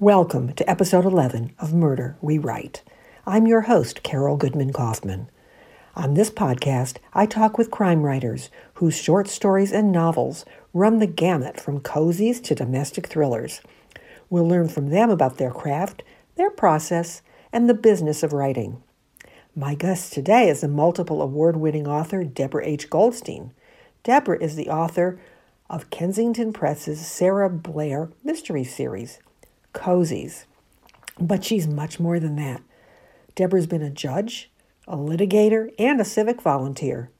Welcome to episode 11 of Murder We Write. I'm your host, Carol Goodman Kaufman. On this podcast, I talk with crime writers whose short stories and novels run the gamut from cozies to domestic thrillers. We'll learn from them about their craft, their process, and the business of writing. My guest today is the multiple award winning author Debra H. Goldstein. Debra is the author of Kensington Press's Sarah Blair mystery series cozies. But she's much more than that. Debra's been a judge, a litigator, and a civic volunteer.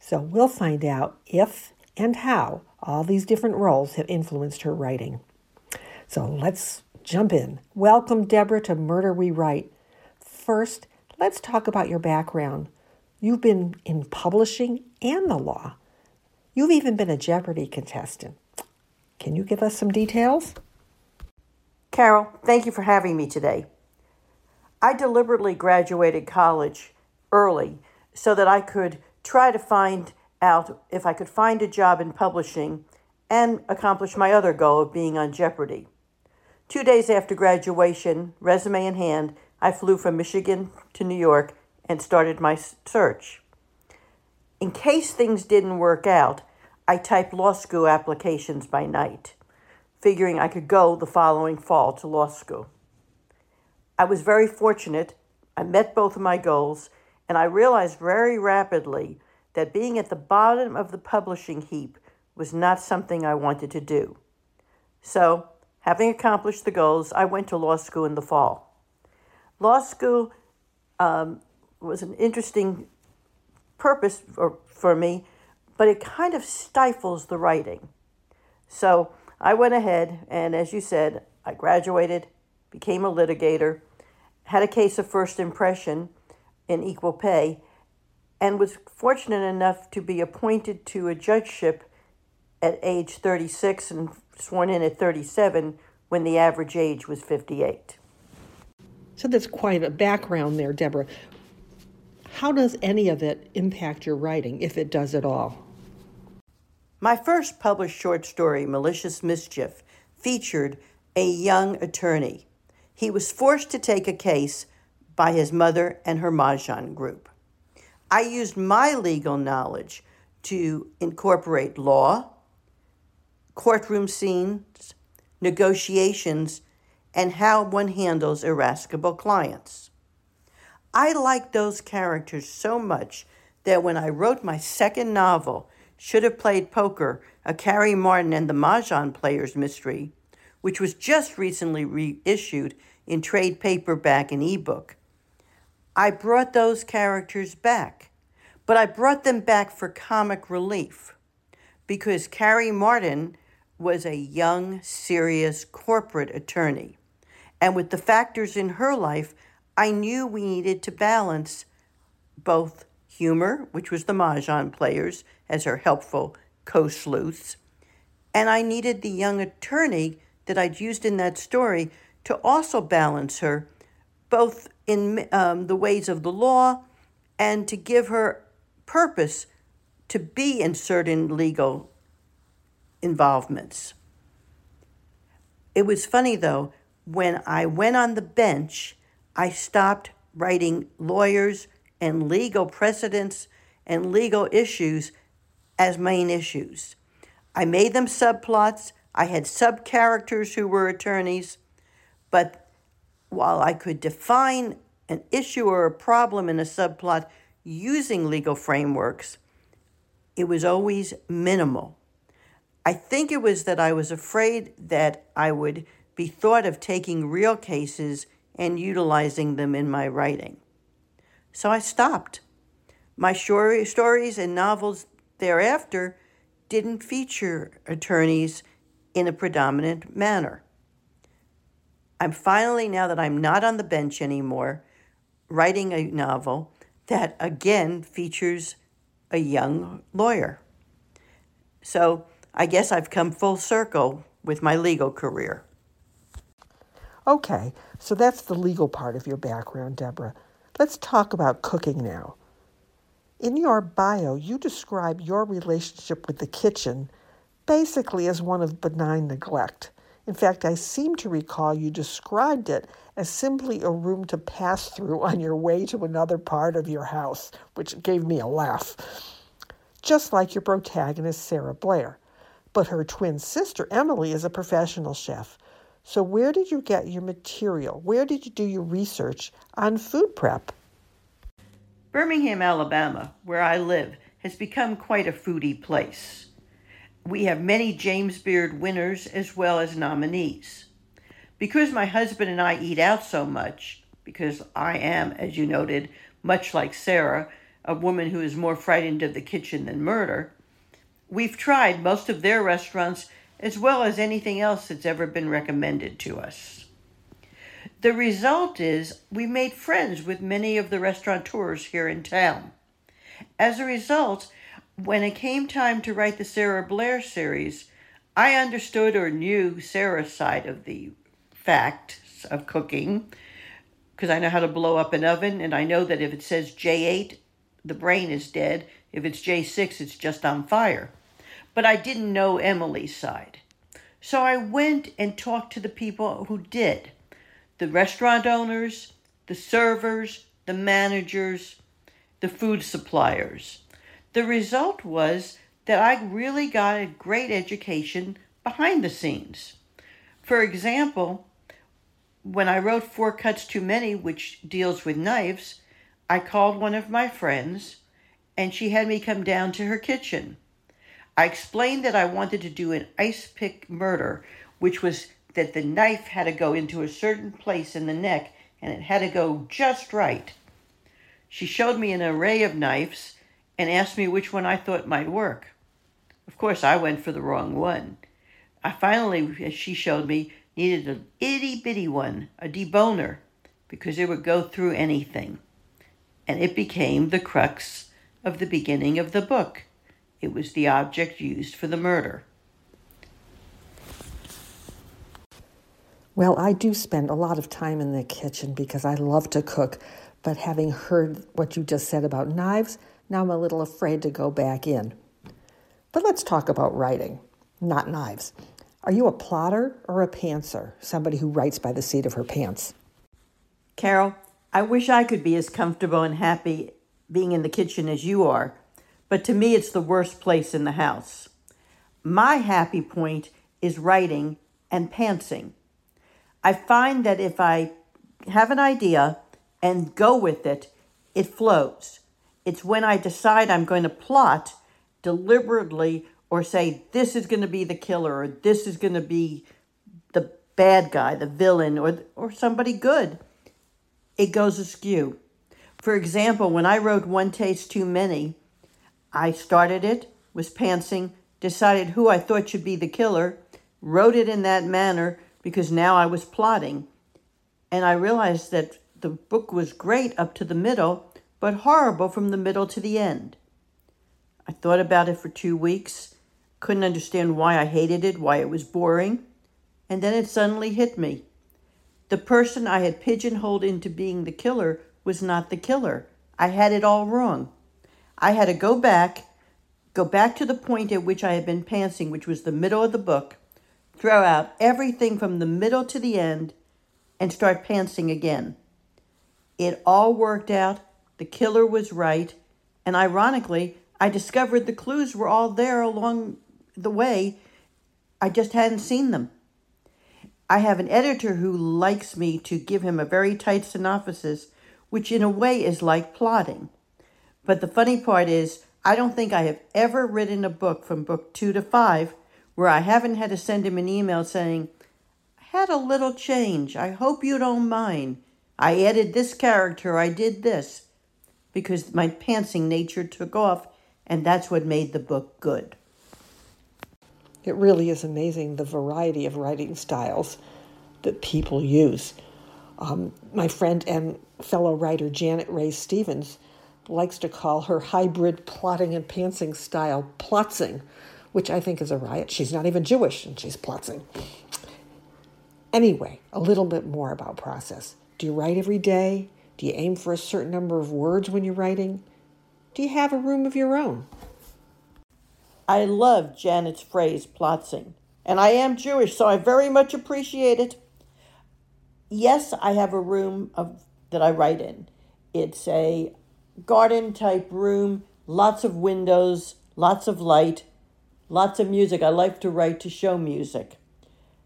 So we'll find out if and how all these different roles have influenced her writing. So let's jump in. Welcome, Debra, to Murder We Write. First, let's talk about your background. You've been in publishing and the law. You've even been a Jeopardy contestant. Can you give us some details? Carol, thank you for having me today. I deliberately graduated college early so that I could try to find out if I could find a job in publishing and accomplish my other goal of being on Jeopardy! Two days after graduation, resume in hand, I flew from Michigan to New York and started my search. In case things didn't work out, I typed law school applications by night figuring I could go the following fall to law school. I was very fortunate. I met both of my goals, and I realized very rapidly that being at the bottom of the publishing heap was not something I wanted to do. So, having accomplished the goals, I went to law school in the fall. Law school um, was an interesting purpose for, for me, but it kind of stifles the writing. So, I went ahead and, as you said, I graduated, became a litigator, had a case of first impression in equal pay, and was fortunate enough to be appointed to a judgeship at age 36 and sworn in at 37 when the average age was 58. So that's quite a background there, Debra. How does any of it impact your writing, if it does at all? My first published short story, Malicious Mischief, featured a young attorney. He was forced to take a case by his mother and her Mahjong group. I used my legal knowledge to incorporate law, courtroom scenes, negotiations, and how one handles irascible clients. I liked those characters so much that when I wrote my second novel, should have played poker, a Carrie Martin and the Mahjong Players mystery, which was just recently reissued in trade paperback and ebook. I brought those characters back, but I brought them back for comic relief because Carrie Martin was a young, serious corporate attorney. And with the factors in her life, I knew we needed to balance both humor, which was the Mahjong players, as her helpful co sleuths. And I needed the young attorney that I'd used in that story to also balance her, both in um, the ways of the law and to give her purpose to be in certain legal involvements. It was funny though, when I went on the bench, I stopped writing lawyers and legal precedents and legal issues as main issues. I made them subplots. I had sub characters who were attorneys. But while I could define an issue or a problem in a subplot using legal frameworks, it was always minimal. I think it was that I was afraid that I would be thought of taking real cases and utilizing them in my writing. So I stopped. My stories and novels thereafter didn't feature attorneys in a predominant manner. I'm finally, now that I'm not on the bench anymore, writing a novel that again features a young lawyer. So I guess I've come full circle with my legal career. Okay, so that's the legal part of your background, Debra. Let's talk about cooking now. In your bio, you describe your relationship with the kitchen basically as one of benign neglect. In fact, I seem to recall you described it as simply a room to pass through on your way to another part of your house, which gave me a laugh. Just like your protagonist, Sarah Blair. But her twin sister, Emily, is a professional chef. So, where did you get your material? Where did you do your research on food prep? Birmingham, Alabama, where I live, has become quite a foodie place. We have many James Beard winners as well as nominees. Because my husband and I eat out so much, because I am, as you noted, much like Sarah, a woman who is more frightened of the kitchen than murder, we've tried most of their restaurants as well as anything else that's ever been recommended to us. The result is we made friends with many of the restaurateurs here in town. As a result, when it came time to write the Sarah Blair series, I understood or knew Sarah's side of the facts of cooking because I know how to blow up an oven and I know that if it says J8, the brain is dead. If it's J6, it's just on fire. But I didn't know Emily's side. So I went and talked to the people who did the restaurant owners, the servers, the managers, the food suppliers. The result was that I really got a great education behind the scenes. For example, when I wrote Four Cuts Too Many, which deals with knives, I called one of my friends and she had me come down to her kitchen. I explained that I wanted to do an ice pick murder, which was that the knife had to go into a certain place in the neck and it had to go just right. She showed me an array of knives and asked me which one I thought might work. Of course, I went for the wrong one. I finally, as she showed me, needed an itty bitty one, a deboner, because it would go through anything. And it became the crux of the beginning of the book. It was the object used for the murder. Well, I do spend a lot of time in the kitchen because I love to cook, but having heard what you just said about knives, now I'm a little afraid to go back in. But let's talk about writing, not knives. Are you a plotter or a pantser? Somebody who writes by the seat of her pants. Carol, I wish I could be as comfortable and happy being in the kitchen as you are, but to me it's the worst place in the house. My happy point is writing and pantsing. I find that if I have an idea and go with it, it flows. It's when I decide I'm going to plot deliberately or say this is going to be the killer or this is going to be the bad guy, the villain, or or somebody good, it goes askew. For example, when I wrote One Taste Too Many, I started it, was pantsing, decided who I thought should be the killer, wrote it in that manner because now I was plotting. And I realized that the book was great up to the middle, but horrible from the middle to the end. I thought about it for two weeks couldn't understand why I hated it, why it was boring. And then it suddenly hit me. The person I had pigeonholed into being the killer was not the killer. I had it all wrong. I had to go back, go back to the point at which I had been pantsing, which was the middle of the book, throw out everything from the middle to the end, and start pantsing again. It all worked out. The killer was right. And ironically, I discovered the clues were all there along the way, I just hadn't seen them. I have an editor who likes me to give him a very tight synopsis, which in a way is like plotting. But the funny part is, I don't think I have ever written a book from book two to five where I haven't had to send him an email saying, I had a little change. I hope you don't mind. I added this character. I did this. Because my pantsing nature took off, and that's what made the book good. It really is amazing the variety of writing styles that people use. Um, my friend and fellow writer Janet Ray Stevens likes to call her hybrid plotting and pantsing style plotzing, which I think is a riot. She's not even Jewish and she's plotzing. Anyway, a little bit more about process. Do you write every day? Do you aim for a certain number of words when you're writing? Do you have a room of your own? I love Janet's phrase plotzing. And I am Jewish, so I very much appreciate it. Yes, I have a room of that I write in. It's a garden type room, lots of windows, lots of light, lots of music. I like to write to show music.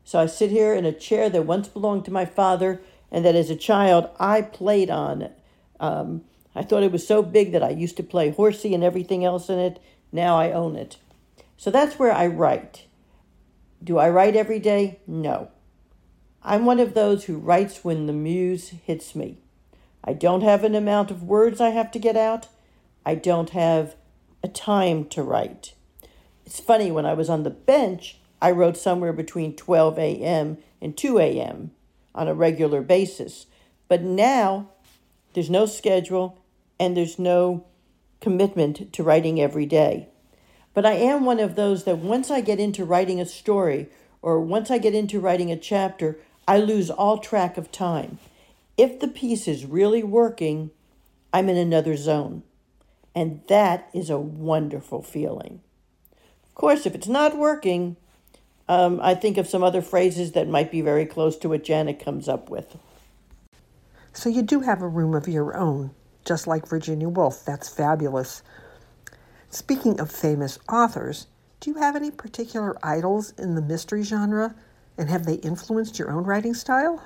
So I sit here in a chair that once belonged to my father and that as a child I played on. Um, I thought it was so big that I used to play horsey and everything else in it. Now I own it. So that's where I write. Do I write every day? No. I'm one of those who writes when the muse hits me. I don't have an amount of words I have to get out. I don't have a time to write. It's funny, when I was on the bench, I wrote somewhere between 12 a.m. and 2 a.m. on a regular basis. But now there's no schedule and there's no commitment to writing every day. But I am one of those that once I get into writing a story or once I get into writing a chapter, I lose all track of time. If the piece is really working, I'm in another zone. And that is a wonderful feeling. Of course, if it's not working, um, I think of some other phrases that might be very close to what Janet comes up with. So you do have a room of your own, just like Virginia Woolf. That's fabulous. Speaking of famous authors, do you have any particular idols in the mystery genre, and have they influenced your own writing style?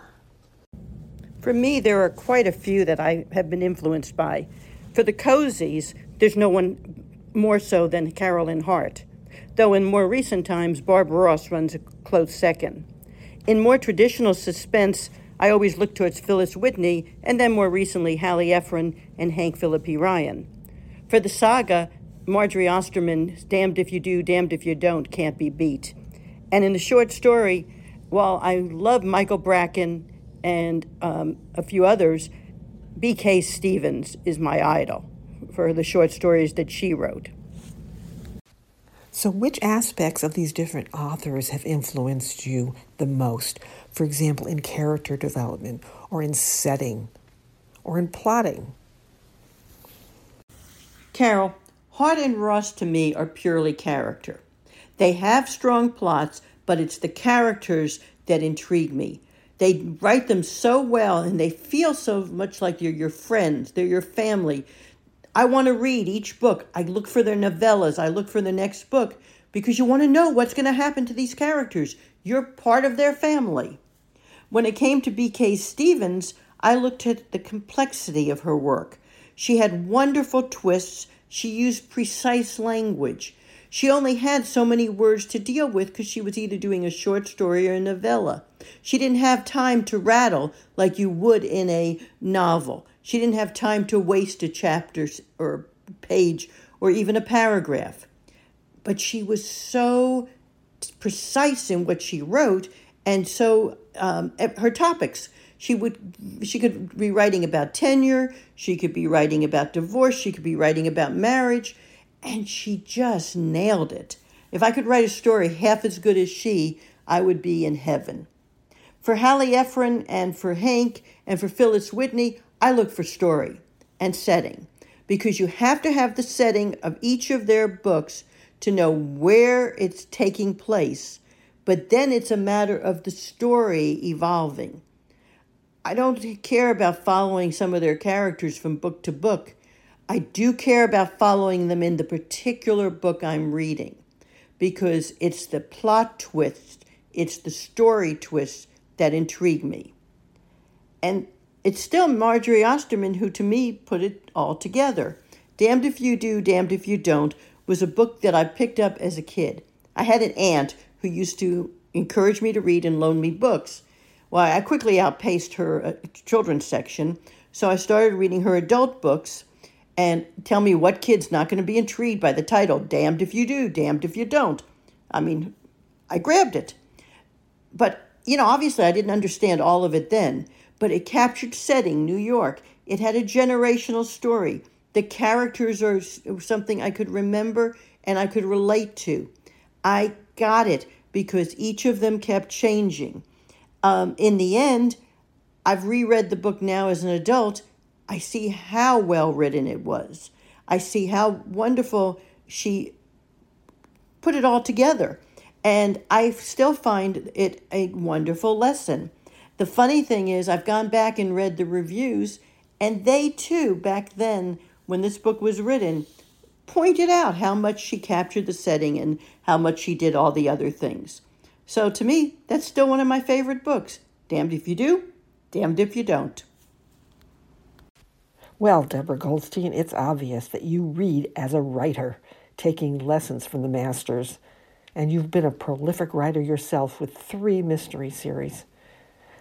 For me, there are quite a few that I have been influenced by. For the cozies, there's no one more so than Carolyn Hart, though in more recent times, Barbara Ross runs a close second. In more traditional suspense, I always look towards Phyllis Whitney, and then more recently, Hallie Ephron and Hank Phillippi Ryan. For the saga, Marjorie Osterman's Damned If You Do, Damned If You Don't can't be beat. And in the short story, while I love Michael Bracken and um, a few others, B.K. Stevens is my idol for the short stories that she wrote. So, which aspects of these different authors have influenced you the most? For example, in character development, or in setting, or in plotting? Carol, Hart and Ross to me are purely character. They have strong plots, but it's the characters that intrigue me. They write them so well and they feel so much like you're your friends, they're your family. I want to read each book. I look for their novellas, I look for the next book because you want to know what's going to happen to these characters. You're part of their family. When it came to B.K. Stevens, I looked at the complexity of her work. She had wonderful twists she used precise language. She only had so many words to deal with because she was either doing a short story or a novella. She didn't have time to rattle like you would in a novel. She didn't have time to waste a chapter or page or even a paragraph. But she was so precise in what she wrote and so um, her topics she would she could be writing about tenure, she could be writing about divorce, she could be writing about marriage, and she just nailed it. If I could write a story half as good as she, I would be in heaven. For Hallie Ephron and for Hank and for Phyllis Whitney, I look for story and setting because you have to have the setting of each of their books to know where it's taking place, but then it's a matter of the story evolving. I don't care about following some of their characters from book to book. I do care about following them in the particular book I'm reading because it's the plot twist, it's the story twist that intrigue me. And it's still Marjorie Osterman who, to me, put it all together. Damned If You Do, Damned If You Don't was a book that I picked up as a kid. I had an aunt who used to encourage me to read and loan me books. Well, I quickly outpaced her uh, children's section, so I started reading her adult books. And tell me what kid's not going to be intrigued by the title, Damned If You Do, Damned If You Don't. I mean, I grabbed it. But, you know, obviously I didn't understand all of it then, but it captured setting, New York. It had a generational story. The characters are something I could remember and I could relate to. I got it because each of them kept changing um, in the end, I've reread the book now as an adult. I see how well written it was. I see how wonderful she put it all together. And I still find it a wonderful lesson. The funny thing is, I've gone back and read the reviews, and they too, back then, when this book was written, pointed out how much she captured the setting and how much she did all the other things. So to me, that's still one of my favorite books. Damned if you do, damned if you don't. Well, Debra Goldstein, it's obvious that you read as a writer, taking lessons from the masters, and you've been a prolific writer yourself with three mystery series.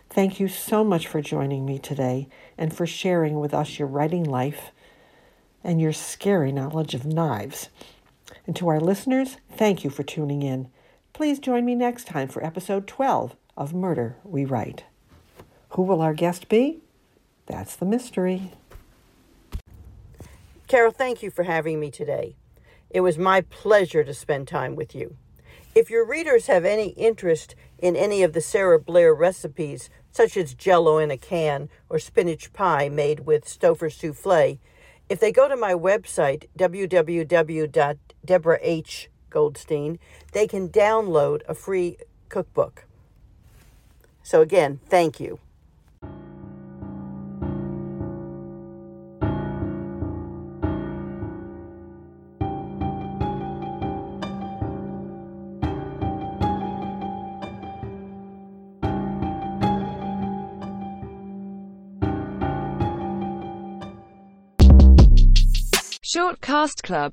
Thank you so much for joining me today and for sharing with us your writing life and your scary knowledge of knives. And to our listeners, thank you for tuning in. Please join me next time for episode 12 of Murder We Write. Who will our guest be? That's the mystery. Carol, thank you for having me today. It was my pleasure to spend time with you. If your readers have any interest in any of the Sarah Blair recipes, such as jello in a can or spinach pie made with Stouffer souffle, if they go to my website, www.deborahgoldstein, they can download a free cookbook. So, again, thank you. Short Cast Club